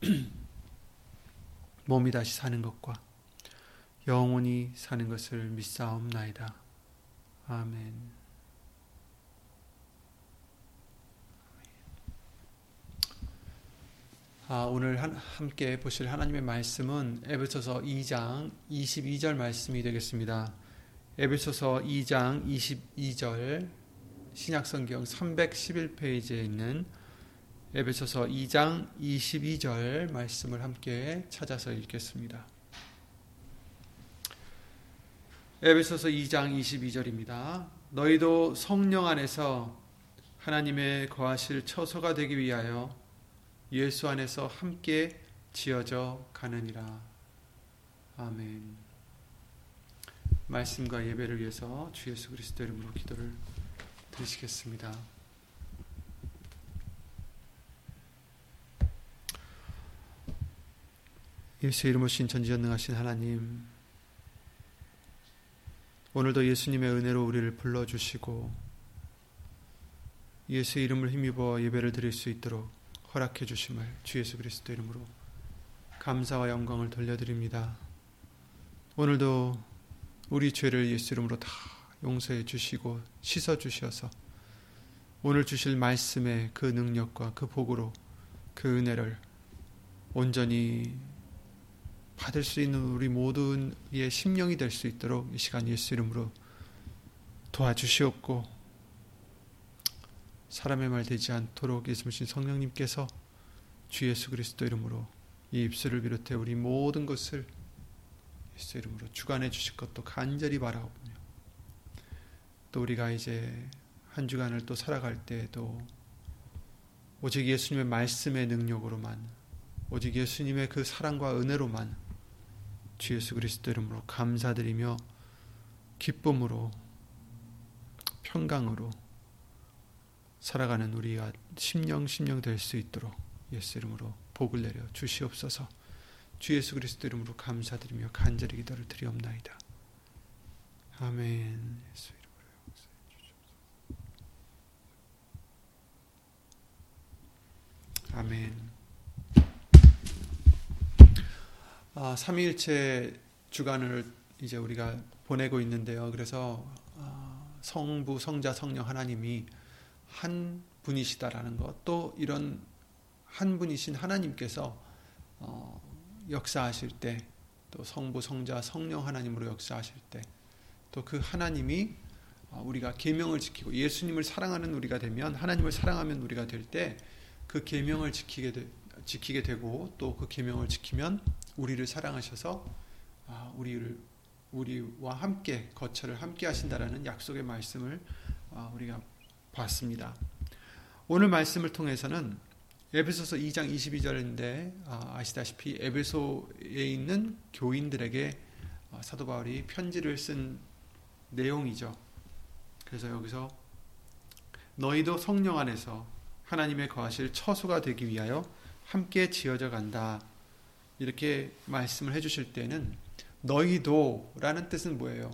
몸이 다시 사는 것과 영원히 사는 것을 믿사옵나이다. 아멘. 아, 오늘 한, 함께 보실 하나님의 말씀은 에베소서 2장 22절 말씀이 되겠습니다. 에베소서 2장 22절 신약성경 311페이지에 있는 에베소서 2장 22절 말씀을 함께 찾아서 읽겠습니다. 에베소서 2장 22절입니다. 너희도 성령 안에서 하나님의 거하실 처소가 되기 위하여 예수 안에서 함께 지어져 가느니라. 아멘. 말씀과 예배를 위해서 주 예수 그리스도 이름으로 기도를 드리시겠습니다. 예수 이름으로 신천지전능하신 하나님 오늘도 예수님의 은혜로 우리를 불러주시고 예수 이름을 힘입어 예배를 드릴 수 있도록 허락해 주심을 주 예수 그리스도 이름으로 감사와 영광을 돌려드립니다. 오늘도 우리 죄를 예수 이름으로 다 용서해 주시고 씻어 주셔서 오늘 주실 말씀의 그 능력과 그 복으로 그 은혜를 온전히 받을 수 있는 우리 모두의 심령이 될 수 있도록 이 시간 예수 이름으로 도와주시옵고 사람의 말 되지 않도록 예수님 성령님께서 주 예수 그리스도 이름으로 이 입술을 비롯해 우리 모든 것을 예수 이름으로 주관해 주실 것도 간절히 바라오며 또 우리가 이제 한 주간을 또 살아갈 때에도 오직 예수님의 말씀의 능력으로만 오직 예수님의 그 사랑과 은혜로만 주 예수 그리스도 이름으로 감사드리며 기쁨으로 평강으로 살아가는 우리가 심령 심령 될 수 있도록 예수 이름으로 복을 내려 주시옵소서. 주 예수 그리스도 이름으로 감사드리며 간절히 기도를 드리옵나이다. 아멘. 예수 이름으로 아멘. 아, 삼일체 주간을 이제 우리가 보내고 있는데요. 그래서 아, 성부, 성자, 성령 하나님이 한 분이시다라는 것, 또 이런 한 분이신 하나님께서 어, 역사하실 때, 또 성부, 성자, 성령 하나님으로 역사하실 때, 또 그 하나님이 어, 우리가 계명을 지키고 예수님을 사랑하는 우리가 되면 하나님을 사랑하면 우리가 될 때 그 계명을 지키게 되, 지키게 되고 또 그 계명을 지키면 우리를 사랑하셔서 아, 우리를 우리와 함께 거처를 함께 하신다라는 약속의 말씀을 아, 우리가 봤습니다. 오늘 말씀을 통해서는 에베소서 2장 22절인데 아, 시다시피 에베소에 있는 교인들에게 사도 바울이 편지를 쓴 내용이죠. 그래서 여기서 너희도 성령 안에서 하나님의 거하실 처소가 되기 위하여 함께 지어져 간다. 이렇게 말씀을 해주실 때는 너희도 라는 뜻은 뭐예요?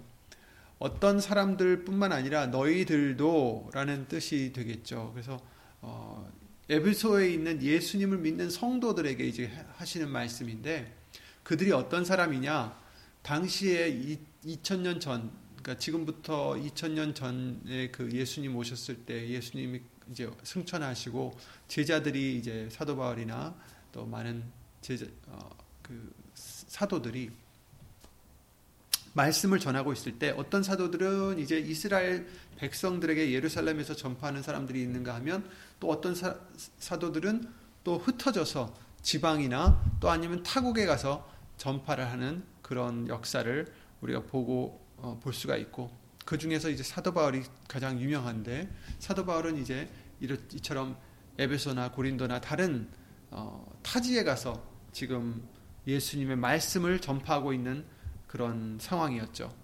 어떤 사람들 뿐만 아니라 너희들도 라는 뜻이 되겠죠. 그래서 어, 에베소에 있는 예수님을 믿는 성도들에게 이제 하시는 말씀인데 그들이 어떤 사람이냐? 당시에 2000년 전, 그러니까 지금부터 2000년 전에 그 예수님 오셨을 때 예수님이 이제 승천하시고 제자들이 이제 사도 바울이나 또 많은 제자, 어, 그 사도들이 말씀을 전하고 있을 때 어떤 사도들은 이제 이스라엘 백성들에게 예루살렘에서 전파하는 사람들이 있는가 하면 또 어떤 사, 사도들은 또 흩어져서 지방이나 또 아니면 타국에 가서 전파를 하는 그런 역사를 우리가 보고 어, 볼 수가 있고 그 중에서 이제 사도 바울이 가장 유명한데 사도 바울은 이제 이처럼 에베소나 고린도나 다른 어, 타지에 가서 지금 예수님의 말씀을 전파하고 있는 그런 상황이었죠.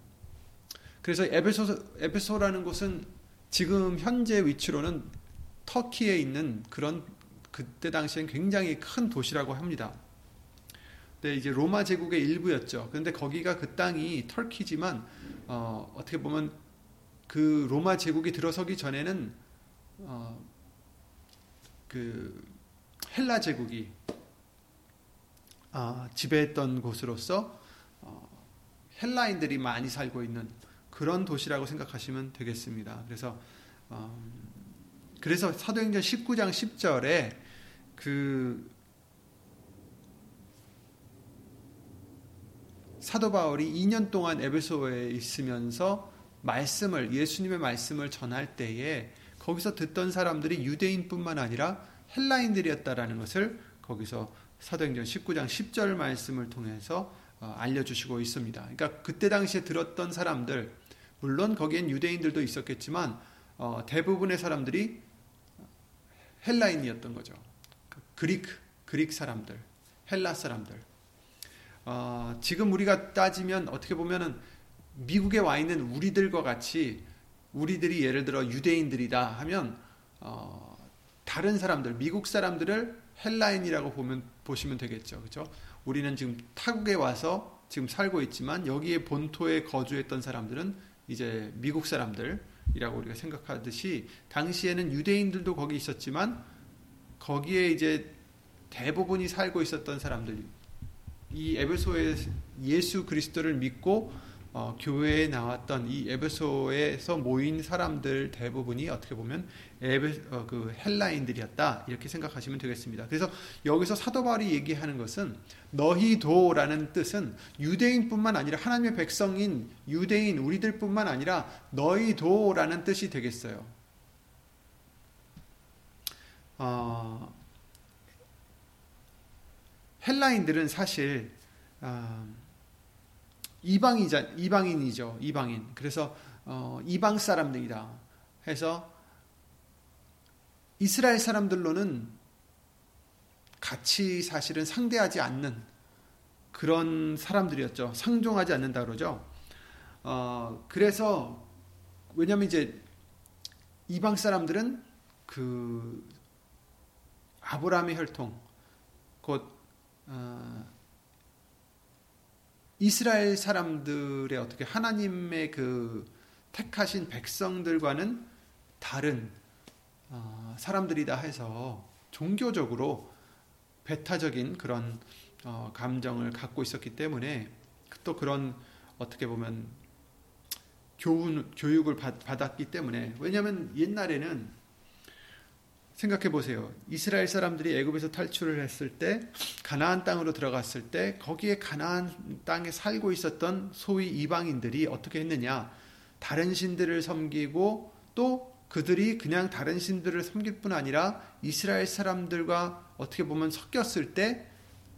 그래서 에베소 에베소라는 곳은 지금 현재 위치로는 터키에 있는 그런 그때 당시엔 굉장히 큰 도시라고 합니다. 근데 이제 로마 제국의 일부였죠. 그런데 거기가 그 땅이 터키지만 어, 어떻게 보면 그 로마 제국이 들어서기 전에는 어, 그 헬라 제국이 아, 지배했던 곳으로서 어, 헬라인들이 많이 살고 있는 그런 도시라고 생각하시면 되겠습니다. 그래서 어, 그래서 사도행전 19장 10절에 그 사도 바울이 2년 동안 에베소에 있으면서 말씀을 예수님의 말씀을 전할 때에 거기서 듣던 사람들이 유대인뿐만 아니라 헬라인들이었다라는 것을 거기서 사도행전 19장 10절 말씀을 통해서 어, 알려주시고 있습니다. 그러니까 그때 당시에 들었던 사람들, 물론 거기엔 유대인들도 있었겠지만 어, 대부분의 사람들이 헬라인이었던 거죠. 그리크, 그릭 사람들, 헬라 사람들. 어, 지금 우리가 따지면 어떻게 보면은 미국에 와 있는 우리들과 같이 우리들이 예를 들어 유대인들이다 하면 어, 다른 사람들, 미국 사람들을 헬라인이라고 보면 보시면 되겠죠. 그렇죠? 우리는 지금 타국에 와서 지금 살고 있지만 여기에 본토에 거주했던 사람들은 이제 미국 사람들이라고 우리가 생각하듯이 당시에는 유대인들도 거기 있었지만 거기에 이제 대부분이 살고 있었던 사람들 이 에베소에 예수 그리스도를 믿고 어, 교회에 나왔던 이 에베소에서 모인 사람들 대부분이 어떻게 보면 에베, 어, 그 헬라인들이었다 이렇게 생각하시면 되겠습니다. 그래서 여기서 사도 바울이 얘기하는 것은 너희도라는 뜻은 유대인뿐만 아니라 하나님의 백성인 유대인 우리들뿐만 아니라 너희도라는 뜻이 되겠어요. 어, 헬라인들은 사실 어, 이방이자 이방인이죠. 이방인. 그래서 어, 이방 사람들이다 해서 이스라엘 사람들로는 같이 사실은 상대하지 않는 그런 사람들이었죠. 상종하지 않는다 그러죠. 어, 그래서 왜냐하면 이제 이방 사람들은 그 아브라함의 혈통 곧 어, 이스라엘 사람들의 어떻게 하나님의 그 택하신 백성들과는 다른 어, 사람들이다 해서 종교적으로 배타적인 그런 어, 감정을 갖고 있었기 때문에 또 그런 어떻게 보면 교훈 교육을 받, 받았기 때문에 왜냐하면 옛날에는 생각해 보세요. 이스라엘 사람들이 애굽에서 탈출을 했을 때 가나안 땅으로 들어갔을 때 거기에 가나안 땅에 살고 있었던 소위 이방인들이 어떻게 했느냐? 다른 신들을 섬기고 또 그들이 그냥 다른 신들을 섬길 뿐 아니라 이스라엘 사람들과 어떻게 보면 섞였을 때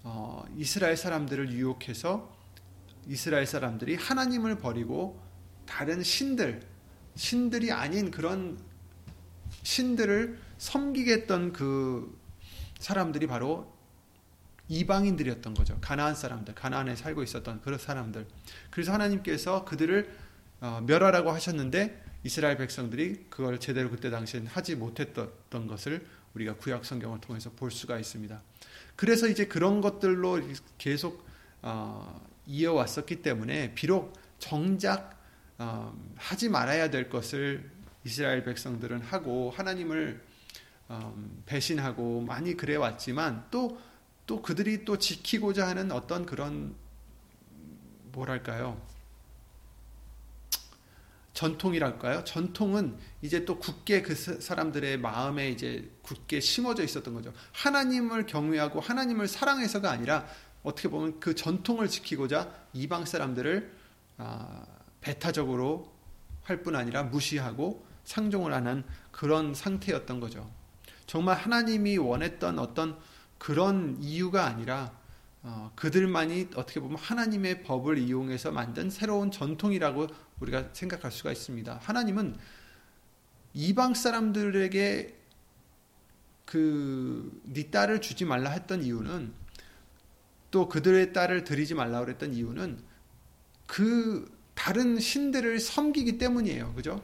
어, 이스라엘 사람들을 유혹해서 이스라엘 사람들이 하나님을 버리고 다른 신들, 신들이 아닌 그런 신들을 섬기겠던 그 사람들이 바로 이방인들이었던 거죠. 가나안 사람들, 가나안에 살고 있었던 그런 사람들. 그래서 하나님께서 그들을 어, 멸하라고 하셨는데 이스라엘 백성들이 그걸 제대로 그때 당시엔 하지 못했던 것을 우리가 구약 성경을 통해서 볼 수가 있습니다. 그래서 이제 그런 것들로 계속 어, 이어왔었기 때문에 비록 정작 어, 하지 말아야 될 것을 이스라엘 백성들은 하고 하나님을 음, 배신하고 많이 그래 왔지만 또, 또 그들이 또 지키고자 하는 어떤 그런, 뭐랄까요. 전통이랄까요? 전통은 이제 또 굳게 그 사람들의 마음에 이제 굳게 심어져 있었던 거죠. 하나님을 경외하고 하나님을 사랑해서가 아니라 어떻게 보면 그 전통을 지키고자 이방 사람들을 아, 배타적으로 할 뿐 아니라 무시하고 상종을 하는 그런 상태였던 거죠. 정말 하나님이 원했던 어떤 그런 이유가 아니라 어, 그들만이 어떻게 보면 하나님의 법을 이용해서 만든 새로운 전통이라고 우리가 생각할 수가 있습니다. 하나님은 이방 사람들에게 그네 딸을 주지 말라 했던 이유는 또 그들의 딸을 드리지 말라 그랬던 이유는 그 다른 신들을 섬기기 때문이에요. 그죠?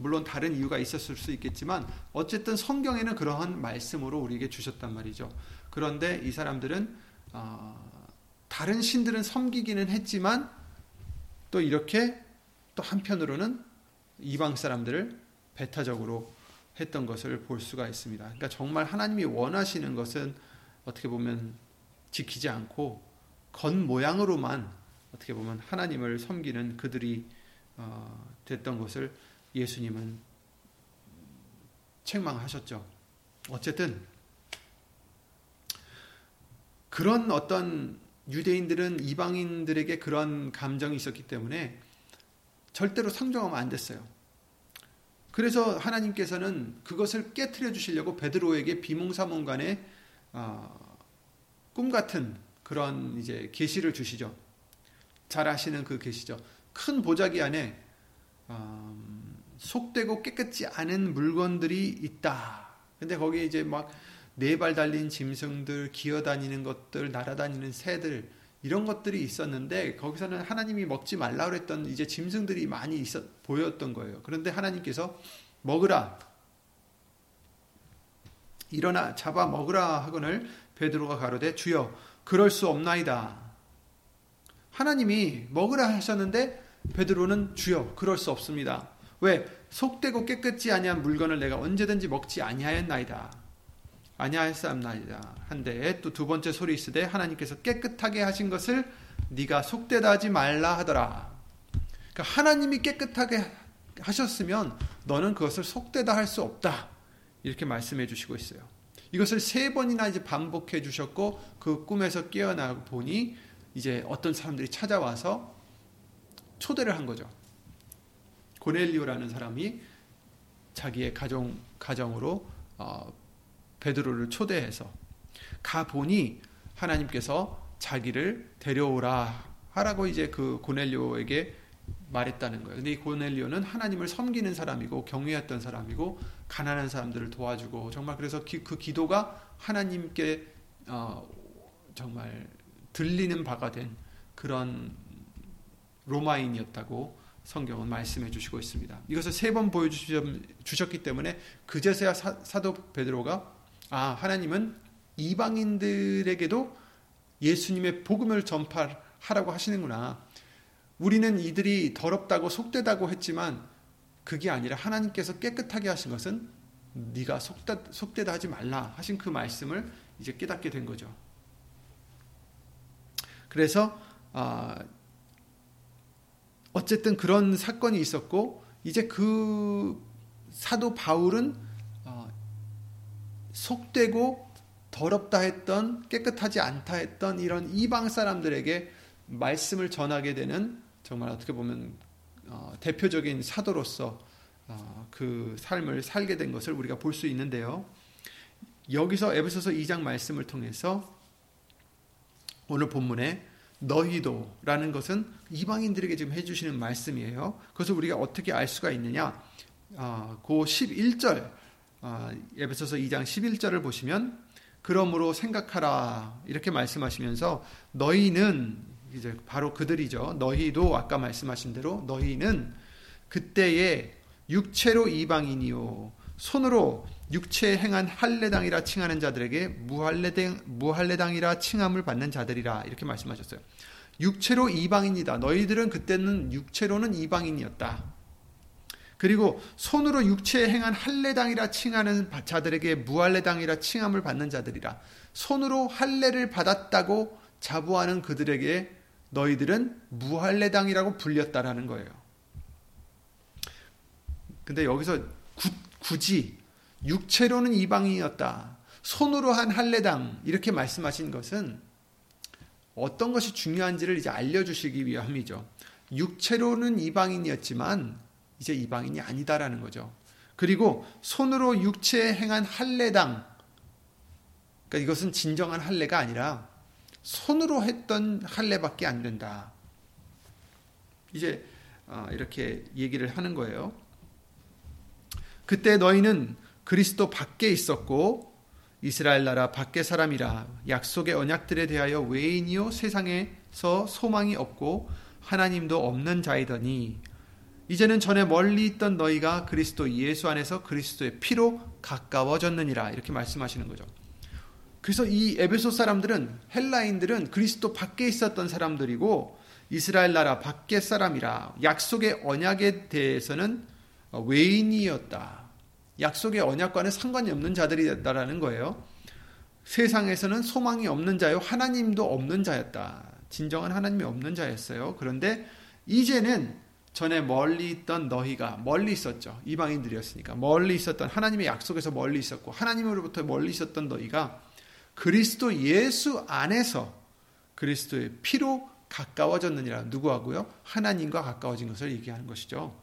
물론 다른 이유가 있었을 수 있겠지만 어쨌든 성경에는 그러한 말씀으로 우리에게 주셨단 말이죠. 그런데 이 사람들은 어, 다른 신들은 섬기기는 했지만 또 이렇게 또 한편으로는 이방 사람들을 배타적으로 했던 것을 볼 수가 있습니다. 그러니까 정말 하나님이 원하시는 것은 어떻게 보면 지키지 않고 겉 모양으로만 어떻게 보면 하나님을 섬기는 그들이 어, 됐던 것을 예수님은 책망하셨죠. 어쨌든 그런 어떤 유대인들은 이방인들에게 그런 감정이 있었기 때문에 절대로 상종하면 안 됐어요. 그래서 하나님께서는 그것을 깨뜨려 주시려고 베드로에게 비몽사몽간에 어, 꿈 같은 그런 이제 계시를 주시죠. 잘 아시는 그 계시죠. 큰 보자기 안에 음, 속되고 깨끗지 않은 물건들이 있다. 근데 거기에 이제 막 네 발 달린 짐승들, 기어다니는 것들, 날아다니는 새들 이런 것들이 있었는데 거기서는 하나님이 먹지 말라 그랬던 이제 짐승들이 많이 있었 보였던 거예요. 그런데 하나님께서 먹으라. 일어나 잡아 먹으라 하거늘 베드로가 가로되 주여 그럴 수 없나이다. 하나님이 먹으라 하셨는데 베드로는 주여 그럴 수 없습니다. 왜 속되고 깨끗지 아니한 물건을 내가 언제든지 먹지 아니하였나이다. 아니하였사옵나이다. 한데 또 두 번째 소리 있으되 하나님께서 깨끗하게 하신 것을 네가 속되다 하지 말라 하더라. 그러니까 하나님이 깨끗하게 하셨으면 너는 그것을 속되다 할 수 없다. 이렇게 말씀해 주시고 있어요. 이것을 세 번이나 이제 반복해 주셨고 그 꿈에서 깨어나 보니 이제 어떤 사람들이 찾아와서 초대를 한 거죠. 고넬리오라는 사람이 자기의 가정 가정으로 어, 베드로를 초대해서 가 보니 하나님께서 자기를 데려오라 하라고 이제 그 고넬리오에게 말했다는 거예요. 근데 이 고넬리오는 하나님을 섬기는 사람이고 경외했던 사람이고 가난한 사람들을 도와주고 정말 그래서 기, 그 기도가 하나님께 어, 정말 들리는 바가 된 그런 로마인이었다고 성경은 말씀해 주시고 있습니다. 이것을 세 번 보여주셨기 때문에 그제서야 사, 도 베드로가 아 하나님은 이방인들에게도 예수님의 복음을 전파하라고 하시는구나. 우리는 이들이 더럽다고 속되다고 했지만 그게 아니라 하나님께서 깨끗하게 하신 것은 네가 속다, 속되다 하지 말라 하신 그 말씀을 이제 깨닫게 된 거죠. 그래서 아, 어 쨌든 그런 사건이 있었고 이제 그 사도 바울은 어, 속되고 더럽다 했던 깨끗하지 않다 했던 이런 이방 사람들에게 말씀을 전하게 되는 정말 어떻게 보면 어, 대표적인 사도로서 어, 그 삶을 살게 된 것을 우리가 볼 수 있는데요. 여기서 에베소서 2장 말씀을 통해서 오늘 본문에 너희도라는 것은 이방인들에게 지금 해주시는 말씀이에요. 그것을 우리가 어떻게 알 수가 있느냐? 어, 그 11절 어, 에베소서 2장 11절을 보시면 그러므로 생각하라 이렇게 말씀하시면서 너희는 이제 바로 그들이죠. 너희도 아까 말씀하신 대로 너희는 그때에 육체로 이방인이요 손으로 육체에 행한 할례당이라 칭하는 자들에게 무할례당 무할례당이라 칭함을 받는 자들이라 이렇게 말씀하셨어요. 육체로 이방인이다. 너희들은 그때는 육체로는 이방인이었다. 그리고 손으로 육체에 행한 할례당이라 칭하는 자들에게 무할례당이라 칭함을 받는 자들이라. 손으로 할례를 받았다고 자부하는 그들에게 너희들은 무할례당이라고 불렸다라는 거예요. 근데 여기서 구, 굳이 육체로는 이방인이었다. 손으로 한 할례당 이렇게 말씀하신 것은 어떤 것이 중요한지를 이제 알려주시기 위함이죠. 육체로는 이방인이었지만 이제 이방인이 아니다라는 거죠. 그리고 손으로 육체에 행한 할례당, 그러니까 이것은 진정한 할례가 아니라 손으로 했던 할례밖에 안 된다. 이제 어, 이렇게 얘기를 하는 거예요. 그때 너희는 그리스도 밖에 있었고 이스라엘 나라 밖의 사람이라 약속의 언약들에 대하여 외인이요 세상에서 소망이 없고 하나님도 없는 자이더니 이제는 전에 멀리 있던 너희가 그리스도 예수 안에서 그리스도의 피로 가까워졌느니라 이렇게 말씀하시는 거죠. 그래서 이 에베소 사람들은 헬라인들은 그리스도 밖에 있었던 사람들이고 이스라엘 나라 밖의 사람이라 약속의 언약에 대해서는 외인이었다. 약속의 언약과는 상관이 없는 자들이었다라는 거예요. 세상에서는 소망이 없는 자요 하나님도 없는 자였다. 진정한 하나님이 없는 자였어요. 그런데 이제는 전에 멀리 있던 너희가 멀리 있었죠. 이방인들이었으니까 멀리 있었던 하나님의 약속에서 멀리 있었고 하나님으로부터 멀리 있었던 너희가 그리스도 예수 안에서 그리스도의 피로 가까워졌느니라 누구하고요? 하나님과 가까워진 것을 얘기하는 것이죠.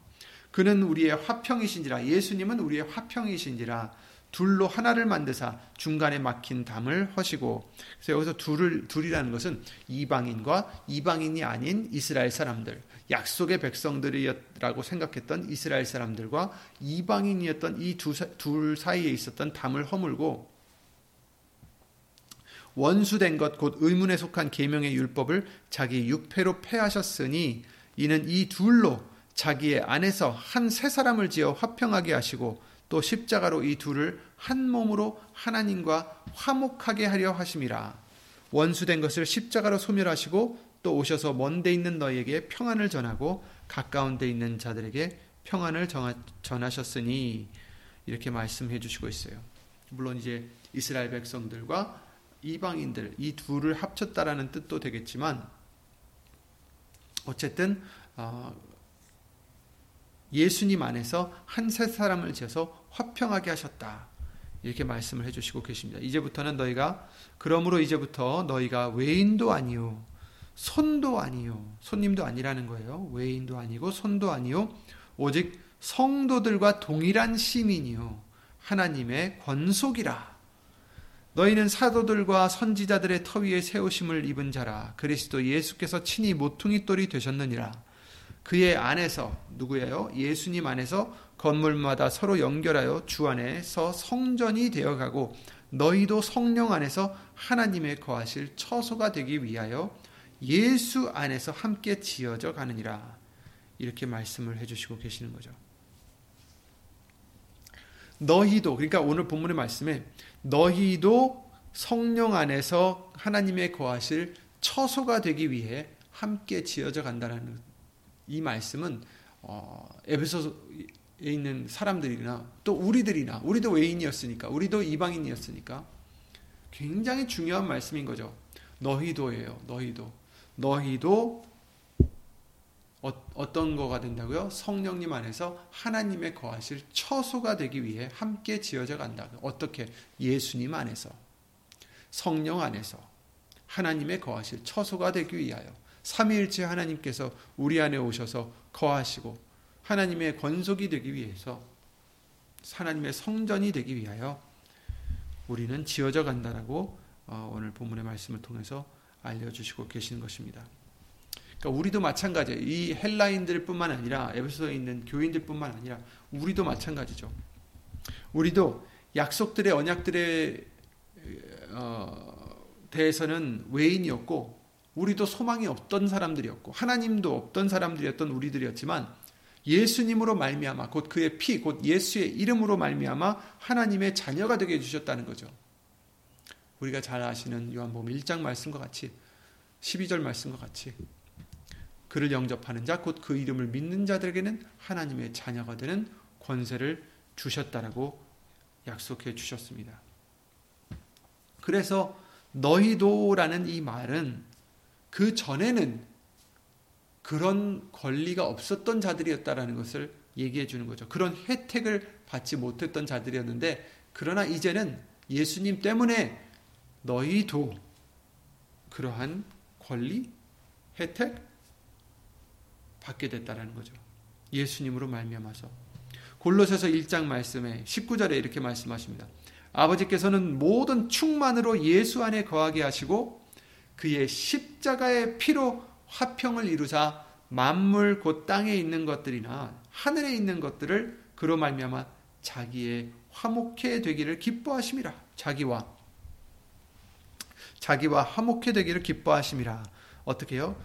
그는 우리의 화평이신지라 예수님은 우리의 화평이신지라 둘로 하나를 만드사 중간에 막힌 담을 허시고 그래서 여기서 둘을 둘이라는 것은 이방인과 이방인이 아닌 이스라엘 사람들 약속의 백성들이라고 생각했던 이스라엘 사람들과 이방인이었던 이 둘 사이에 있었던 담을 허물고 원수된 것 곧 의문에 속한 계명의 율법을 자기 육패로 패하셨으니 이는 이 둘로 자기의 안에서 한 세 사람을 지어 화평하게 하시고 또 십자가로 이 둘을 한 몸으로 하나님과 화목하게 하려 하심이라. 원수된 것을 십자가로 소멸하시고 또 오셔서 먼데 있는 너희에게 평안을 전하고 가까운 데 있는 자들에게 평안을 전하셨으니 이렇게 말씀해 주시고 있어요. 물론 이제 이스라엘 백성들과 이방인들 이 둘을 합쳤다라는 뜻도 되겠지만 어쨌든 어, 예수님 안에서 한 세 사람을 지어서 화평하게 하셨다. 이렇게 말씀을 해주시고 계십니다. 이제부터는 너희가 그러므로 이제부터 너희가 외인도 아니요 손도 아니요 손님도 아니라는 거예요. 외인도 아니고 손도 아니요 오직 성도들과 동일한 시민이요 하나님의 권속이라. 너희는 사도들과 선지자들의 터 위에 세우심을 입은 자라 그리스도 예수께서 친히 모퉁이 돌이 되셨느니라. 그의 안에서 누구예요? 예수님 안에서 건물마다 서로 연결하여 주 안에서 성전이 되어가고 너희도 성령 안에서 하나님의 거하실 처소가 되기 위하여 예수 안에서 함께 지어져 가느니라. 이렇게 말씀을 해주시고 계시는 거죠. 너희도 그러니까 오늘 본문의 말씀에 너희도 성령 안에서 하나님의 거하실 처소가 되기 위해 함께 지어져 간다는 이 말씀은 어, 에베소에 있는 사람들이나 또 우리들이나 우리도 외인이었으니까 우리도 이방인이었으니까 굉장히 중요한 말씀인 거죠. 너희도예요. 너희도 너희도 어, 떤 거가 된다고요? 성령님 안에서 하나님의 거하실 처소가 되기 위해 함께 지어져 간다. 어떻게? 예수님 안에서 성령 안에서 하나님의 거하실 처소가 되기 위하여 삼위일체 하나님께서 우리 안에 오셔서 거하시고 하나님의 권속이 되기 위해서 하나님의 성전이 되기 위하여 우리는 지어져 간다라고 어, 오늘 본문의 말씀을 통해서 알려주시고 계시는 것입니다. 그러니까 우리도 마찬가지예요. 이 헬라인들뿐만 아니라 에베소에 있는 교인들뿐만 아니라 우리도 마찬가지죠. 우리도 약속들의 언약들의 어, 대해서는 외인이었고 우리도 소망이 없던 사람들이었고 하나님도 없던 사람들이었던 우리들이었지만 예수님으로 말미암아 곧 그의 피 곧 예수의 이름으로 말미암아 하나님의 자녀가 되게 해 주셨다는 거죠. 우리가 잘 아시는 요한복음 1장 말씀과 같이 12절 말씀과 같이 그를 영접하는 자 곧 그 이름을 믿는 자들에게는 하나님의 자녀가 되는 권세를 주셨다라고 약속해 주셨습니다. 그래서 너희도라는 이 말은 그 전에는 그런 권리가 없었던 자들이었다라는 것을 얘기해 주는 거죠. 그런 혜택을 받지 못했던 자들이었는데 그러나 이제는 예수님 때문에 너희도 그러한 권리, 혜택 받게 됐다라는 거죠. 예수님으로 말미암아서 골로새서 1장 말씀에 19절에 이렇게 말씀하십니다. 아버지께서는 모든 충만으로 예수 안에 거하게 하시고 그의 십자가의 피로 화평을 이루사 만물 곧 땅에 있는 것들이나 하늘에 있는 것들을 그로 말미암아 자기의 화목해 되기를 기뻐하심이라 자기와 자기와 화목해 되기를 기뻐하심이라 어떻게요?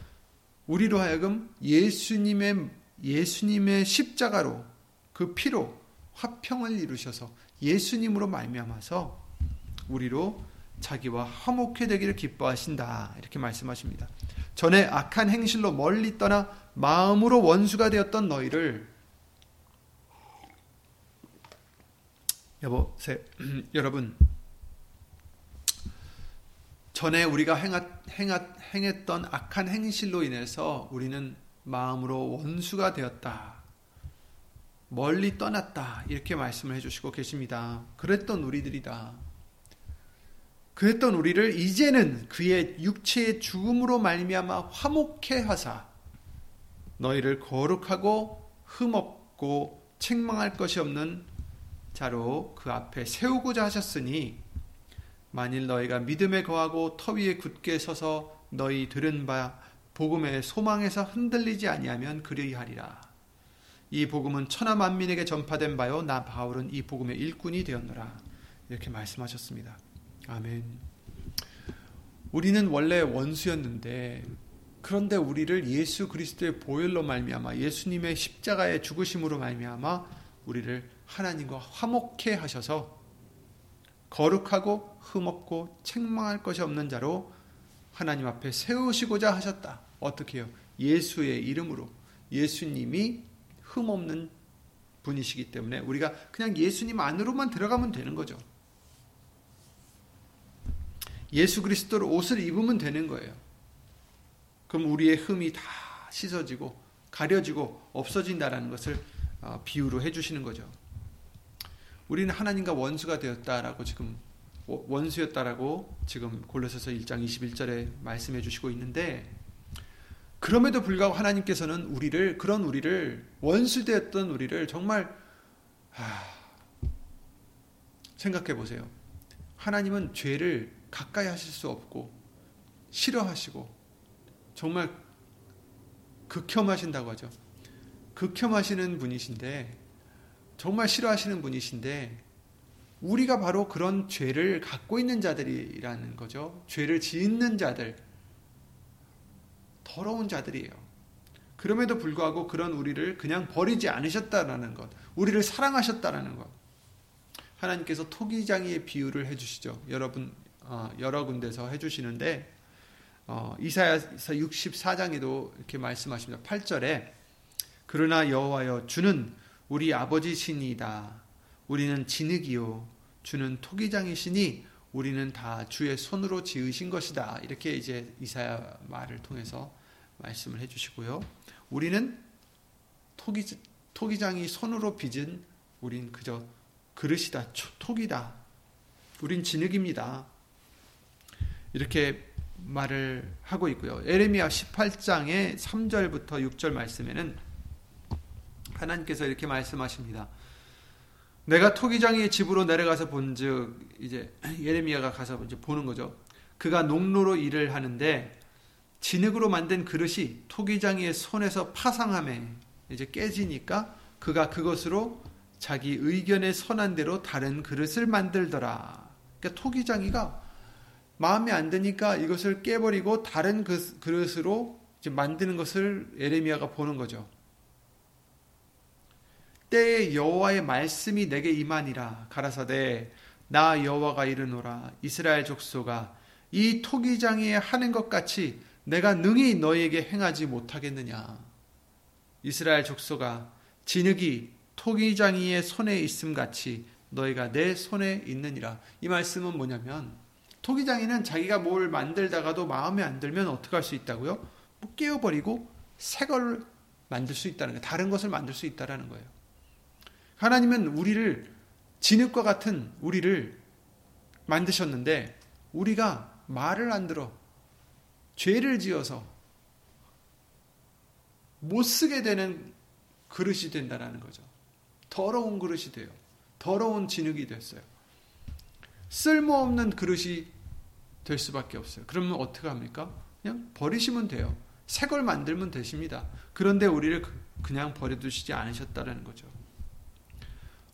우리로 하여금 예수님의 예수님의 십자가로 그 피로 화평을 이루셔서 예수님으로 말미암아서 우리로 자기와 화목해 되기를 기뻐하신다. 이렇게 말씀하십니다. 전에 악한 행실로 멀리 떠나 마음으로 원수가 되었던 너희를 여보, 세, 여러분 전에 우리가 행하, 행하, 행했던 악한 행실로 인해서 우리는 마음으로 원수가 되었다. 멀리 떠났다. 이렇게 말씀을 해주시고 계십니다. 그랬던 우리들이다. 그랬던 우리를 이제는 그의 육체의 죽음으로 말미암아 화목해 하사 너희를 거룩하고 흠없고 책망할 것이 없는 자로 그 앞에 세우고자 하셨으니 만일 너희가 믿음에 거하고 터 위에 굳게 서서 너희 들은 바 복음의 소망에서 흔들리지 아니하면 그리하리라. 이 복음은 천하 만민에게 전파된 바요 나 바울은 이 복음의 일꾼이 되었노라. 이렇게 말씀하셨습니다. 아멘. 우리는 원래 원수였는데 그런데 우리를 예수 그리스도의 보혈로 말미암아 예수님의 십자가의 죽으심으로 말미암아 우리를 하나님과 화목해 하셔서 거룩하고 흠없고 책망할 것이 없는 자로 하나님 앞에 세우시고자 하셨다. 어떻게 해요? 예수의 이름으로 예수님이 흠없는 분이시기 때문에 우리가 그냥 예수님 안으로만 들어가면 되는 거죠. 예수 그리스도로 옷을 입으면 되는 거예요. 그럼 우리의 흠이 다 씻어지고 가려지고 없어진다라는 것을 어, 비유로 해주시는 거죠. 우리는 하나님과 원수가 되었다라고 지금 원수였다라고 지금 골로새서 1장 21절에 말씀해 주시고 있는데 그럼에도 불구하고 하나님께서는 우리를 그런 우리를 원수 되었던 우리를 정말 하, 생각해 보세요. 하나님은 죄를 가까이 하실 수 없고 싫어하시고 정말 극혐하신다고 하죠. 극혐하시는 분이신데 정말 싫어하시는 분이신데 우리가 바로 그런 죄를 갖고 있는 자들이라는 거죠. 죄를 짓는 자들, 더러운 자들이에요. 그럼에도 불구하고 그런 우리를 그냥 버리지 않으셨다라는 것, 우리를 사랑하셨다라는 것. 하나님께서 토기장이의 비유를 해주시죠. 여러분 어, 여러 군데서 해주시는데 어, 이사야서 64장에도 이렇게 말씀하십니다. 8절에 그러나 여호와여 주는 우리 아버지시니이다. 우리는 진흙이요 주는 토기장이시니 우리는 다 주의 손으로 지으신 것이다. 이렇게 이제 이사야 말을 통해서 말씀을 해 주시고요. 우리는 토기, 토기장이 손으로 빚은 우린 그저 그릇이다. 토기다. 우린 진흙입니다. 이렇게 말을 하고 있고요. 에레미야 18장의 3절부터 6절 말씀에는 하나님께서 이렇게 말씀하십니다. 내가 토기장의 집으로 내려가서 본즉 이제 예레미야가 가서 이제 보는 거죠. 그가 농로로 일을 하는데 진흙으로 만든 그릇이 토기장의 손에서 파상함에 이제 깨지니까 그가 그것으로 자기 의견에 선한 대로 다른 그릇을 만들더라. 그러니까 토기장이가 마음에 안 드니까 이것을 깨버리고 다른 그 그릇으로 만드는 것을 에레미야가 보는 거죠. 때에 여호와의 말씀이 내게 임하니라. 가라사대 나 여호와가 이르노라. 이스라엘 족속아 이 토기장이에 하는 것 같이 내가 능히 너희에게 행하지 못하겠느냐? 이스라엘 족속아 진흙이 토기장이의 손에 있음 같이 너희가 내 손에 있느니라. 이 말씀은 뭐냐면 토기장이는 자기가 뭘 만들다가도 마음에 안 들면 어떻게 할 수 있다고요? 뭐 깨어버리고 새 걸 만들 수 있다는 거예요. 다른 것을 만들 수 있다는 거예요. 하나님은 우리를 진흙과 같은 우리를 만드셨는데 우리가 말을 안 들어 죄를 지어서 못 쓰게 되는 그릇이 된다라는 거죠. 더러운 그릇이 돼요. 더러운 진흙이 됐어요. 쓸모없는 그릇이 될 수밖에 없어요. 그러면 어떻게 합니까? 그냥 버리시면 돼요. 새 걸 만들면 되십니다. 그런데 우리를 그, 그냥 버려두시지 않으셨다는 거죠.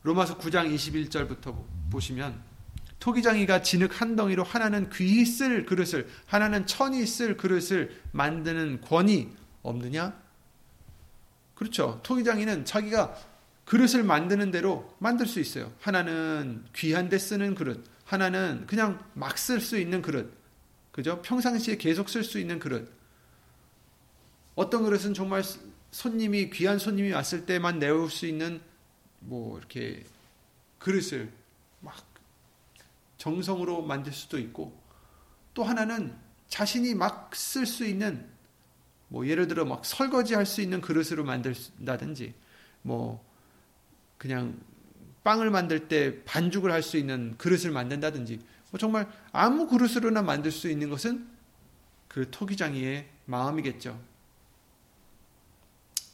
로마서 9장 21절부터 보시면 토기장이가 진흙 한 덩이로 하나는 귀히 쓸 그릇을 하나는 천이 쓸 그릇을 만드는 권이 없느냐? 그렇죠. 토기장이는 자기가 그릇을 만드는 대로 만들 수 있어요. 하나는 귀한 데 쓰는 그릇, 하나는 그냥 막 쓸 수 있는 그릇. 그죠? 평상시에 계속 쓸 수 있는 그릇. 어떤 그릇은 정말 손님이 귀한 손님이 왔을 때만 내올 수 있는 뭐 이렇게 그릇을 막 정성으로 만들 수도 있고 또 하나는 자신이 막 쓸 수 있는 뭐 예를 들어 막 설거지 할 수 있는 그릇으로 만든다든지 뭐 그냥 빵을 만들 때 반죽을 할 수 있는 그릇을 만든다든지 뭐 정말 아무 그릇으로나 만들 수 있는 것은 그 토기장이의 마음이겠죠.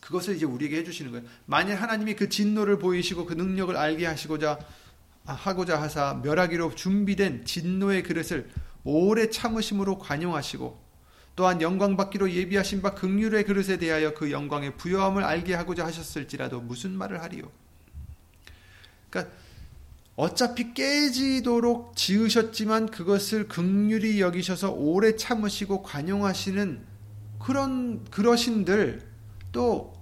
그것을 이제 우리에게 해주시는 거예요. 만일 하나님이 그 진노를 보이시고 그 능력을 알게 하시고자 하고자 하사 멸하기로 준비된 진노의 그릇을 오래 참으심으로 관용하시고 또한 영광 받기로 예비하신 바 극률의 그릇에 대하여 그 영광의 부여함을 알게 하고자 하셨을지라도 무슨 말을 하리요? 그러니까 어차피 깨지도록 지으셨지만 그것을 극률이 여기셔서 오래 참으시고 관용하시는 그런 그러신들 또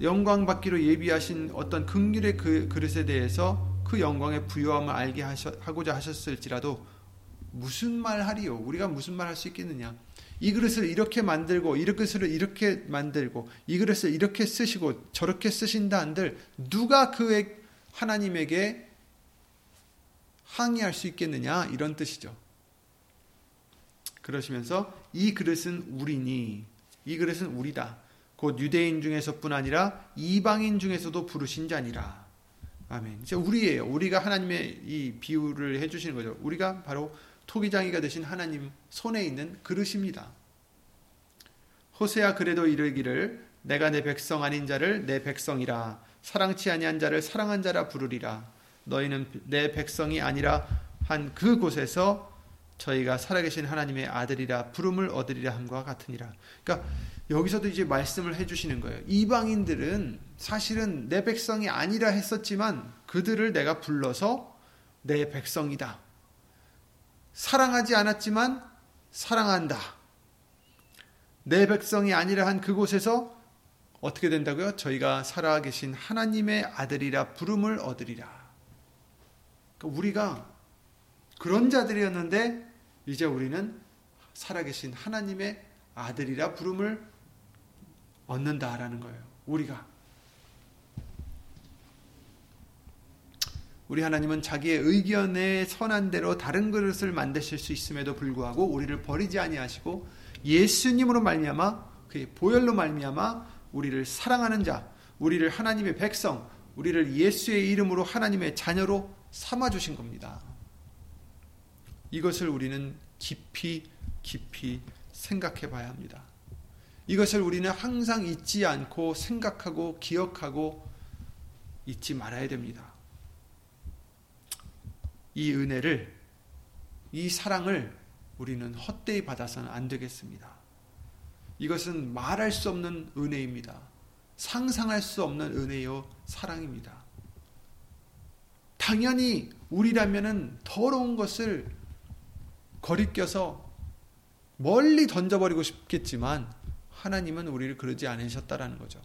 영광 받기로 예비하신 어떤 극률의 그 그릇에 대해서 그 영광의 부요함을 알게 하셔, 하고자 하셨을지라도 무슨 말 하리요? 우리가 무슨 말 할 수 있겠느냐? 이 그릇을 이렇게 만들고 이 그릇을 이렇게 만들고 이 그릇을 이렇게 쓰시고 저렇게 쓰신다 한들 누가 그의 하나님에게 항의할 수 있겠느냐 이런 뜻이죠. 그러시면서 이 그릇은 우리니 이 그릇은 우리다. 곧 유대인 중에서뿐 아니라 이방인 중에서도 부르신 자니라. 아멘. 이제 우리예요. 우리가 하나님의 이 비유를 해 주시는 거죠. 우리가 바로 토기장이가 되신 하나님 손에 있는 그릇입니다. 호세아 그래도 이르기를 내가 내 백성 아닌 자를 내 백성이라 사랑치 아니한 자를 사랑한 자라 부르리라. 너희는 내 백성이 아니라 한 그곳에서 저희가 살아계신 하나님의 아들이라 부름을 얻으리라 함과 같으니라. 그러니까 여기서도 이제 말씀을 해주시는 거예요. 이방인들은 사실은 내 백성이 아니라 했었지만 그들을 내가 불러서 내 백성이다. 사랑하지 않았지만 사랑한다. 내 백성이 아니라 한 그곳에서 어떻게 된다고요? 저희가 살아계신 하나님의 아들이라 부름을 얻으리라. 그러니까 우리가 그런 자들이었는데 이제 우리는 살아계신 하나님의 아들이라 부름을 얻는다라는 거예요. 우리가 우리 하나님은 자기의 의견에 선한 대로 다른 그릇을 만드실 수 있음에도 불구하고 우리를 버리지 아니하시고 예수님으로 말미암아 그의 보혈로 말미암아 우리를 사랑하는 자, 우리를 하나님의 백성, 우리를 예수의 이름으로 하나님의 자녀로 삼아 주신 겁니다. 이것을 우리는 깊이 깊이 생각해 봐야 합니다. 이것을 우리는 항상 잊지 않고 생각하고 기억하고 잊지 말아야 됩니다. 이 은혜를, 이 사랑을 우리는 헛되이 받아서는 안 되겠습니다. 이것은 말할 수 없는 은혜입니다. 상상할 수 없는 은혜요 사랑입니다. 당연히 우리라면은 더러운 것을 거리껴서 멀리 던져버리고 싶겠지만 하나님은 우리를 그러지 않으셨다라는 거죠.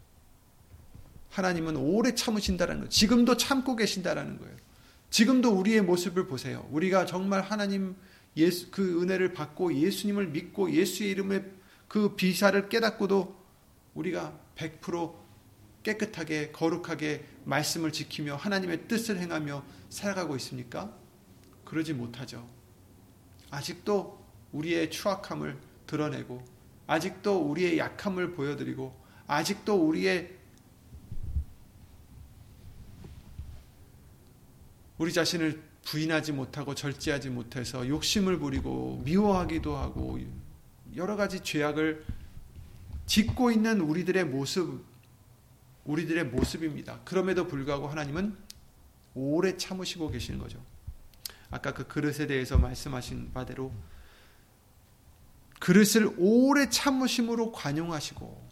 하나님은 오래 참으신다라는 거예요. 지금도 참고 계신다라는 거예요. 지금도 우리의 모습을 보세요. 우리가 정말 하나님 예수 그 은혜를 받고 예수님을 믿고 예수의 이름의 그 비사를 깨닫고도 우리가 100% 깨끗하게 거룩하게 말씀을 지키며 하나님의 뜻을 행하며 살아가고 있습니까? 그러지 못하죠. 아직도 우리의 추악함을 드러내고 아직도 우리의 약함을 보여드리고 아직도 우리의 우리 자신을 부인하지 못하고 절제하지 못해서 욕심을 부리고 미워하기도 하고 여러 가지 죄악을 짓고 있는 우리들의 모습, 우리들의 모습입니다. 그럼에도 불구하고 하나님은 오래 참으시고 계시는 거죠. 아까 그 그릇에 대해서 말씀하신 바대로 그릇을 오래 참으심으로 관용하시고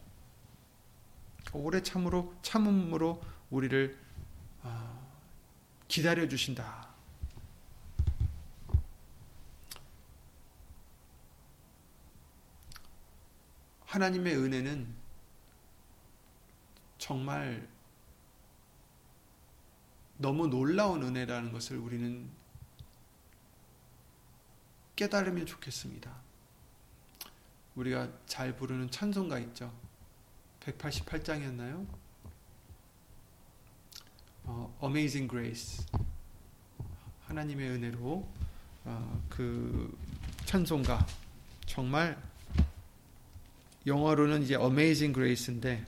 오래 참으로 참음으로 우리를 아, 기다려 주신다. 하나님의 은혜는 정말 너무 놀라운 은혜라는 것을 우리는 깨달으면 좋겠습니다. 우리가 잘 부르는 찬송가 있죠. 188장이었나요? 어, Amazing Grace. 하나님의 은혜로 어, 그 찬송가 정말 영어로는 이제 Amazing Grace인데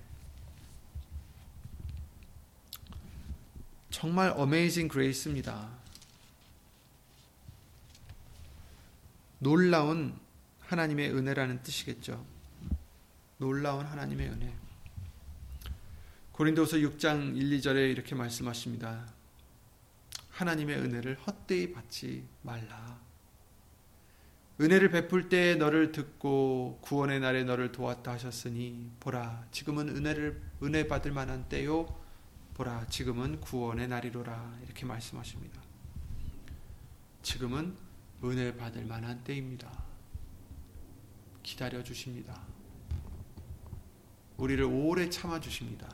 정말 Amazing Grace입니다. 놀라운 하나님의 은혜라는 뜻이겠죠. 놀라운 하나님의 은혜. 고린도서 6장 1, 2절에 이렇게 말씀하십니다. 하나님의 은혜를 헛되이 받지 말라. 은혜를 베풀 때 너를 듣고 구원의 날에 너를 도왔다 하셨으니 보라 지금은 은혜를 은혜 받을 만한 때요 보라 지금은 구원의 날이로라 이렇게 말씀하십니다. 지금은 은혜 받을 만한 때입니다. 기다려 주십니다. 우리를 오래 참아 주십니다.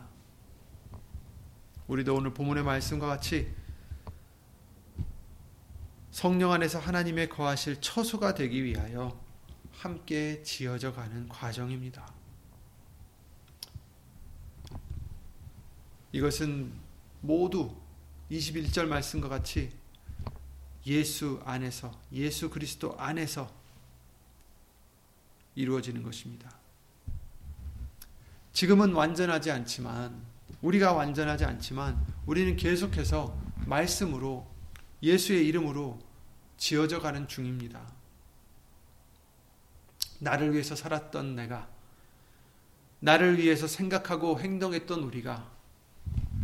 우리도 오늘 본문의 말씀과 같이 성령 안에서 하나님의 거하실 처소가 되기 위하여 함께 지어져 가는 과정입니다. 이것은 모두 21절 말씀과 같이 예수 안에서 예수 그리스도 안에서 이루어지는 것입니다. 지금은 완전하지 않지만 우리가 완전하지 않지만 우리는 계속해서 말씀으로 예수의 이름으로 지어져 가는 중입니다. 나를 위해서 살았던 내가, 나를 위해서 생각하고 행동했던 우리가,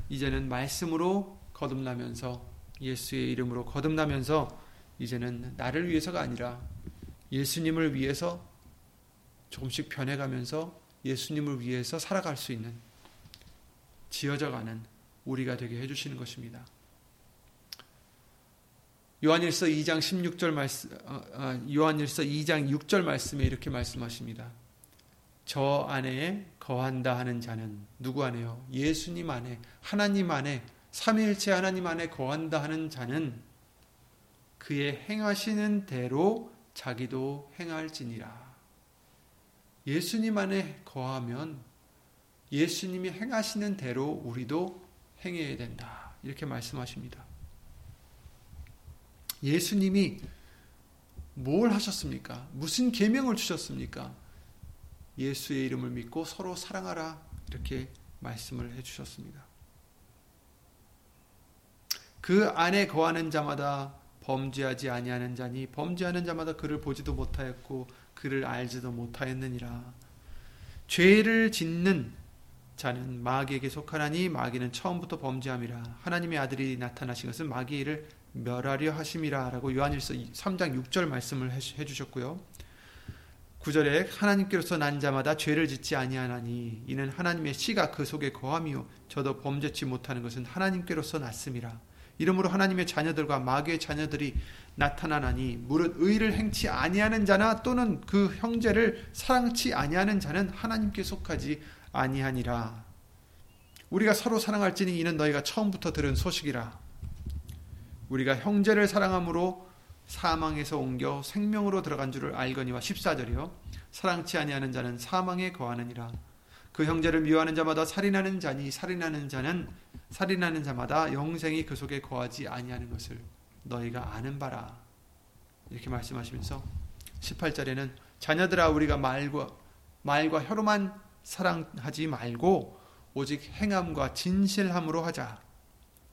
이제는 말씀으로 거듭나면서, 예수의 이름으로 거듭나면서, 이제는 나를 위해서가 아니라 예수님을 위해서 조금씩 변해가면서 예수님을 위해서 살아갈 수 있는 지어져 가는 우리가 되게 해주시는 것입니다. 요한일서 2장 16절 말씀 어, 어, 요한일서 2장 6절 말씀에 이렇게 말씀하십니다. 저 안에 거한다 하는 자는 누구 안에요? 예수님 안에 하나님 안에 삼위일체 하나님 안에 거한다 하는 자는 그의 행하시는 대로 자기도 행할지니라. 예수님 안에 거하면 예수님이 행하시는 대로 우리도 행해야 된다. 이렇게 말씀하십니다. 예수님이 뭘 하셨습니까? 무슨 계명을 주셨습니까? 예수의 이름을 믿고 서로 사랑하라 이렇게 말씀을 해 주셨습니다. 그 안에 거하는 자마다 범죄하지 아니하는 자니 범죄하는 자마다 그를 보지도 못하였고 그를 알지도 못하였느니라. 죄를 짓는 자는 마귀에게 속하나니 마귀는 처음부터 범죄함이라. 하나님의 아들이 나타나신 것은 마귀를 멸하려 하심이라라고 요한일서 3장 6절 말씀을 해 주셨고요. 9절에 하나님께로서 난 자마다 죄를 짓지 아니하나니 이는 하나님의 씨가 그 속에 거함이요 저도 범죄치 못하는 것은 하나님께로서 났음이라. 이러므로 하나님의 자녀들과 마귀의 자녀들이 나타나나니 무릇 의를 행치 아니하는 자나 또는 그 형제를 사랑치 아니하는 자는 하나님께 속하지 아니하니라. 우리가 서로 사랑할지니 이는 너희가 처음부터 들은 소식이라. 우리가 형제를 사랑함으로 사망에서 옮겨 생명으로 들어간 줄을 알거니와 14절이요. 사랑치 아니하는 자는 사망에 거하느니라. 그 형제를 미워하는 자마다 살인하는 자니 살인하는 자는 살인하는 자마다 영생이 그 속에 거하지 아니하는 것을 너희가 아는 바라. 이렇게 말씀하시면서 18절에는 자녀들아 우리가 말과 말과 혀로만 사랑하지 말고 오직 행함과 진실함으로 하자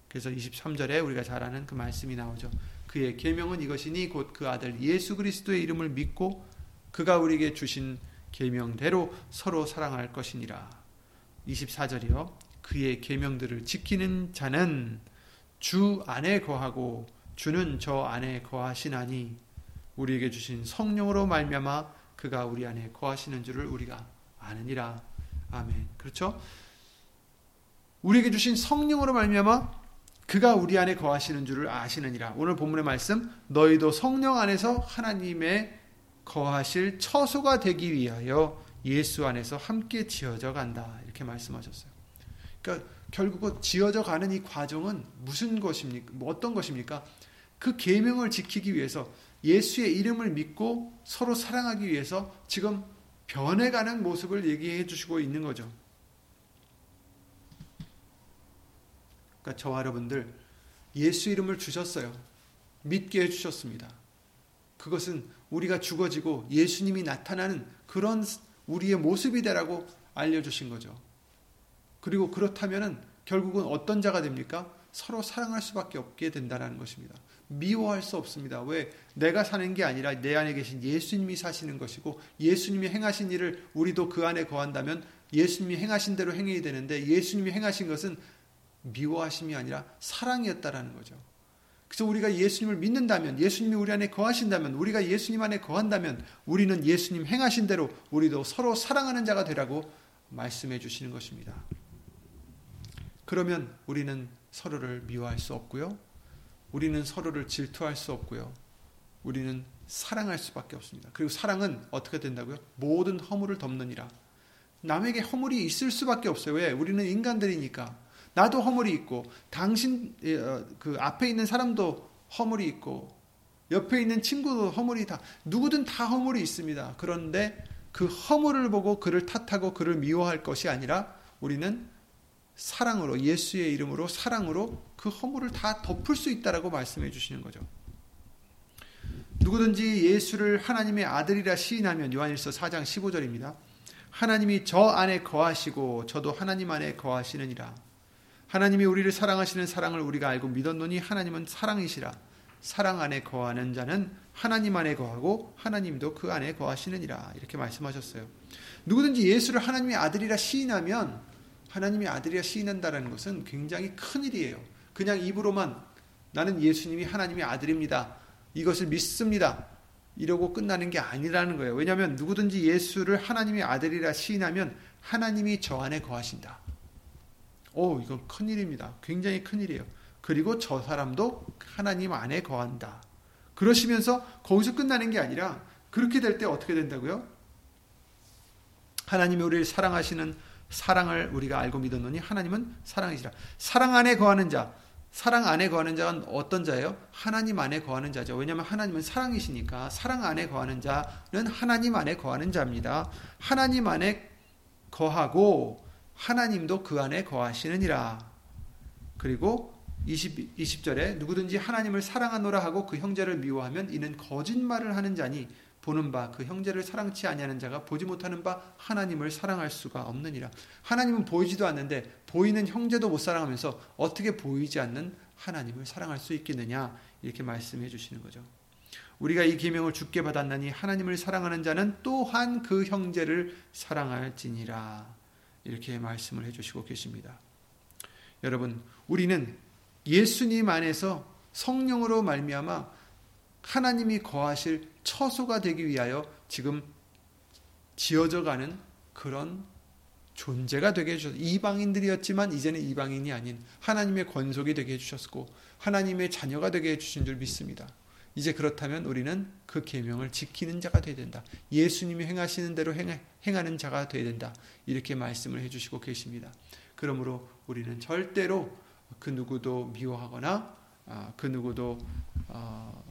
그래서 23절에 우리가 잘 아는 그 말씀이 나오죠. 그의 계명은 이것이니 곧 그 아들 예수 그리스도의 이름을 믿고 그가 우리에게 주신 계명대로 서로 사랑할 것이니라. 24절이요. 그의 계명들을 지키는 자는 주 안에 거하고 주는 저 안에 거하시나니 우리에게 주신 성령으로 말미암아 그가 우리 안에 거하시는 줄을 우리가 아느니라. 아멘. 그렇죠? 우리에게 주신 성령으로 말미암아 그가 우리 안에 거하시는 줄을 아시느니라. 오늘 본문의 말씀 너희도 성령 안에서 하나님의 거하실 처소가 되기 위하여 예수 안에서 함께 지어져 간다. 이렇게 말씀하셨어요. 그러니까 결국은 지어져 가는 이 과정은 무슨 것입니까? 뭐 어떤 것입니까? 그 계명을 지키기 위해서 예수의 이름을 믿고 서로 사랑하기 위해서 지금 변해가는 모습을 얘기해 주시고 있는 거죠. 그러니까 저와 여러분들 예수 이름을 주셨어요. 믿게 해 주셨습니다. 그것은 우리가 죽어지고 예수님이 나타나는 그런 우리의 모습이 되라고 알려주신 거죠. 그리고 그렇다면 결국은 어떤 자가 됩니까? 서로 사랑할 수밖에 없게 된다는 것입니다. 미워할 수 없습니다. 왜? 내가 사는 게 아니라 내 안에 계신 예수님이 사시는 것이고 예수님이 행하신 일을 우리도 그 안에 거한다면 예수님이 행하신 대로 행해야 되는데 예수님이 행하신 것은 미워하심이 아니라 사랑이었다라는 거죠. 그래서 우리가 예수님을 믿는다면 예수님이 우리 안에 거하신다면 우리가 예수님 안에 거한다면 우리는 예수님 행하신 대로 우리도 서로 사랑하는 자가 되라고 말씀해 주시는 것입니다. 그러면 우리는 서로를 미워할 수 없고요. 우리는 서로를 질투할 수 없고요. 우리는 사랑할 수밖에 없습니다. 그리고 사랑은 어떻게 된다고요? 모든 허물을 덮느니라. 남에게 허물이 있을 수밖에 없어요. 왜? 우리는 인간들이니까. 나도 허물이 있고, 당신, 어, 그 앞에 있는 사람도 허물이 있고, 옆에 있는 친구도 허물이 다, 누구든 다 허물이 있습니다. 그런데 그 허물을 보고 그를 탓하고 그를 미워할 것이 아니라 우리는 사랑으로 예수의 이름으로 사랑으로 그 허물을 다 덮을 수 있다라고 말씀해 주시는 거죠. 누구든지 예수를 하나님의 아들이라 시인하면 요한일서 4장 15절입니다. 하나님이 저 안에 거하시고 저도 하나님 안에 거하시느니라. 하나님이 우리를 사랑하시는 사랑을 우리가 알고 믿었노니 하나님은 사랑이시라. 사랑 안에 거하는 자는 하나님 안에 거하고 하나님도 그 안에 거하시느니라. 이렇게 말씀하셨어요. 누구든지 예수를 하나님의 아들이라 시인하면 하나님의 아들이라 시인한다는 것은 굉장히 큰 일이에요. 그냥 입으로만 나는 예수님이 하나님의 아들입니다. 이것을 믿습니다. 이러고 끝나는 게 아니라는 거예요. 왜냐하면 누구든지 예수를 하나님의 아들이라 시인하면 하나님이 저 안에 거하신다. 오, 이건 큰 일입니다. 굉장히 큰 일이에요. 그리고 저 사람도 하나님 안에 거한다. 그러시면서 거기서 끝나는 게 아니라 그렇게 될 때 어떻게 된다고요? 하나님이 우리를 사랑하시는 사랑을 우리가 알고 믿었노니 하나님은 사랑이시라. 사랑 안에 거하는 자, 사랑 안에 거하는 자는 어떤 자예요? 하나님 안에 거하는 자죠. 왜냐하면 하나님은 사랑이시니까 사랑 안에 거하는 자는 하나님 안에 거하는 자입니다. 하나님 안에 거하고 하나님도 그 안에 거하시느니라. 그리고 20, 20절에 누구든지 하나님을 사랑하노라 하고 그 형제를 미워하면 이는 거짓말을 하는 자니 보는 바 그 형제를 사랑치 아니하는 자가 보지 못하는 바 하나님을 사랑할 수가 없느니라. 하나님은 보이지도 않는데 보이는 형제도 못 사랑하면서 어떻게 보이지 않는 하나님을 사랑할 수 있겠느냐 이렇게 말씀해 주시는 거죠. 우리가 이 계명을 주께 받았나니 하나님을 사랑하는 자는 또한 그 형제를 사랑할지니라 이렇게 말씀을 해 주시고 계십니다. 여러분, 우리는 예수님 안에서 성령으로 말미암아 하나님이 거하실 처소가 되기 위하여 지금 지어져 가는 그런 존재가 되게 해주셨어요. 이방인들이었지만 이제는 이방인이 아닌 하나님의 권속이 되게 해주셨고 하나님의 자녀가 되게 해주신 줄 믿습니다. 이제 그렇다면 우리는 그 계명을 지키는 자가 되어야 된다. 예수님이 행하시는 대로 행하는 자가 되어야 된다. 이렇게 말씀을 해주시고 계십니다. 그러므로 우리는 절대로 그 누구도 미워하거나 아, 그 누구도 어,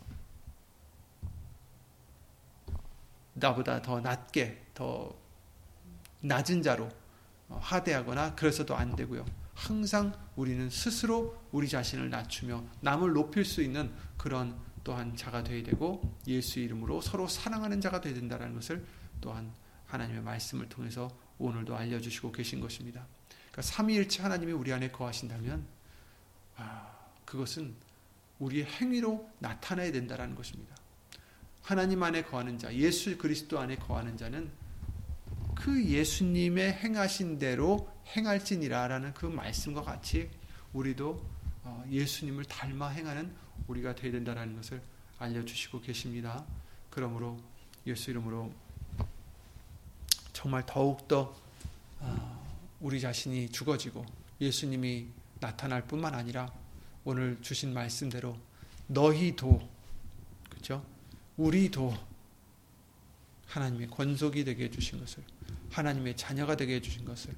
나보다 더 낮게 더 낮은 자로 어, 하대하거나 그래서도 안 되고요. 항상 우리는 스스로 우리 자신을 낮추며 남을 높일 수 있는 그런 또한 자가 되어야 되고 예수 이름으로 서로 사랑하는 자가 되어야 된다는 것을 또한 하나님의 말씀을 통해서 오늘도 알려주시고 계신 것입니다. 그러니까 삼위일체 하나님이 우리 안에 거하신다면 아, 그것은 우리의 행위로 나타나야 된다는 것입니다. 하나님 안에 거하는 자, 예수 그리스도 안에 거하는 자는 그 예수님의 행하신 대로 행할지니라라는 그 말씀과 같이 우리도 어, 예수님을 닮아 행하는 우리가 되어야 된다는 것을 알려주시고 계십니다. 그러므로 예수 이름으로 정말 더욱더 어, 우리 자신이 죽어지고 예수님이 나타날 뿐만 아니라 오늘 주신 말씀대로 너희도 그죠? 우리도 하나님의 권속이 되게 해주신 것을 하나님의 자녀가 되게 해주신 것을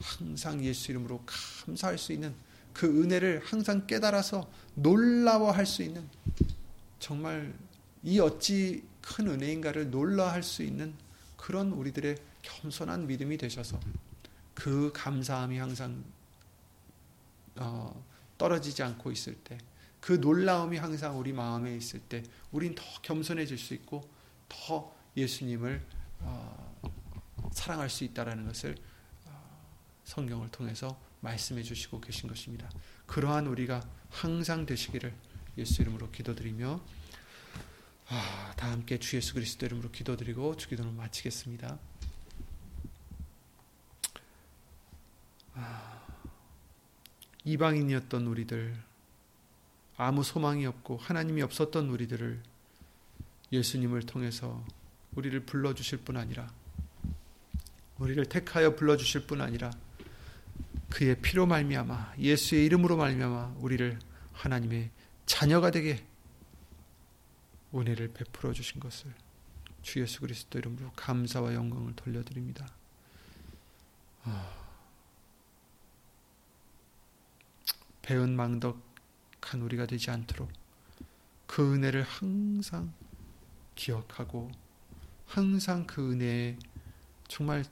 항상 예수 이름으로 감사할 수 있는 그 은혜를 항상 깨달아서 놀라워할 수 있는 정말 이 어찌 큰 은혜인가를 놀라할 수 있는 그런 우리들의 겸손한 믿음이 되셔서 그 감사함이 항상 어, 떨어지지 않고 있을 때, 그 놀라움이 항상 우리 마음에 있을 때, 우린 더 겸손해질 수 있고 더 예수님을 어, 사랑할 수 있다라는 것을 어, 성경을 통해서 말씀해 주시고 계신 것입니다. 그러한 우리가 항상 되시기를 예수 이름으로 기도드리며 아, 다 함께 주 예수 그리스도 이름으로 기도드리고 주기도를 마치겠습니다. 아, 이방인이었던 우리들, 아무 소망이 없고 하나님이 없었던 우리들을 예수님을 통해서 우리를 불러주실 뿐 아니라 우리를 택하여 불러주실 뿐 아니라 그의 피로 말미암아 예수의 이름으로 말미암아 우리를 하나님의 자녀가 되게 은혜를 베풀어 주신 것을 주 예수 그리스도 이름으로 감사와 영광을 돌려드립니다. 배은 망덕한 우리가 되지 않도록 그 은혜를 항상 기억하고 항상 그 은혜에 정말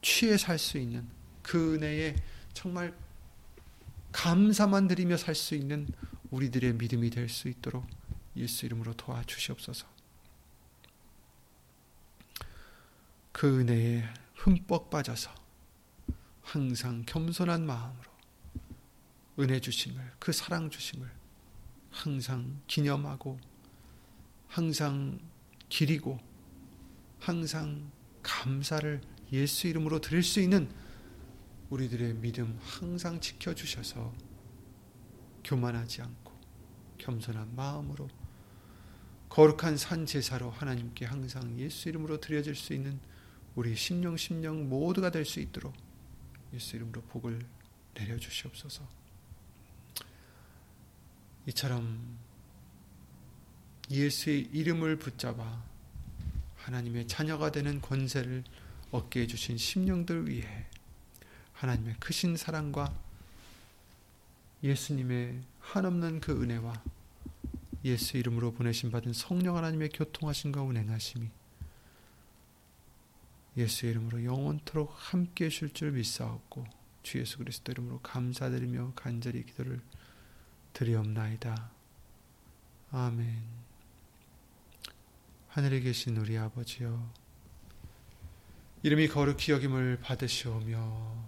취해 살 수 있는 그 은혜에 정말 감사만 드리며 살 수 있는 우리들의 믿음이 될 수 있도록 예수 이름으로 도와주시옵소서. 그 은혜에 흠뻑 빠져서 항상 겸손한 마음으로 은혜 주심을, 그 사랑 주심을 항상 기념하고, 항상 기리고, 항상 감사를 예수 이름으로 드릴 수 있는 우리들의 믿음 항상 지켜주셔서 교만하지 않고 겸손한 마음으로 거룩한 산 제사로 하나님께 항상 예수 이름으로 드려질 수 있는 우리 심령 심령 모두가 될 수 있도록 예수 이름으로 복을 내려 주시옵소서. 이처럼 예수의 이름을 붙잡아 하나님의 자녀가 되는 권세를 얻게 해주신 심령들 위해 하나님의 크신 사랑과 예수님의 한없는 그 은혜와 예수 이름으로 보내신 받은 성령 하나님의 교통하심과 운행하심이 예수 이름으로 영원토록 함께 해줄 줄 믿사옵고 주 예수 그리스도 이름으로 감사드리며 간절히 기도를 드리옵나이다. 아멘. 하늘에 계신 우리 아버지여, 이름이 거룩히 여김을 받으시오며,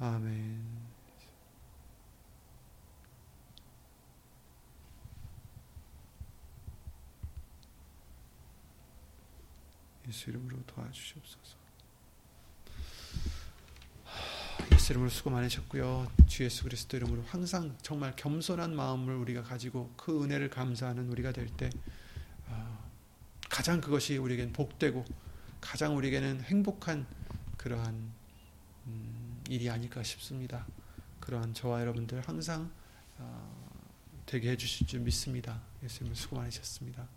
아멘 예수 이름으로 도와주시옵소서. 예수 이름으로 수고 많으셨고요. 주 예수 그리스도 이름으로 항상 정말 겸손한 마음을 우리가 가지고 그 은혜를 감사하는 우리가 될때 어, 가장 그것이 우리에겐 복되고 가장 우리에게는 행복한 그러한 음, 일이 아닐까 싶습니다. 그러한 저와 여러분들 항상 어, 되게 해주실 줄 믿습니다. 예수님 수고 많으셨습니다.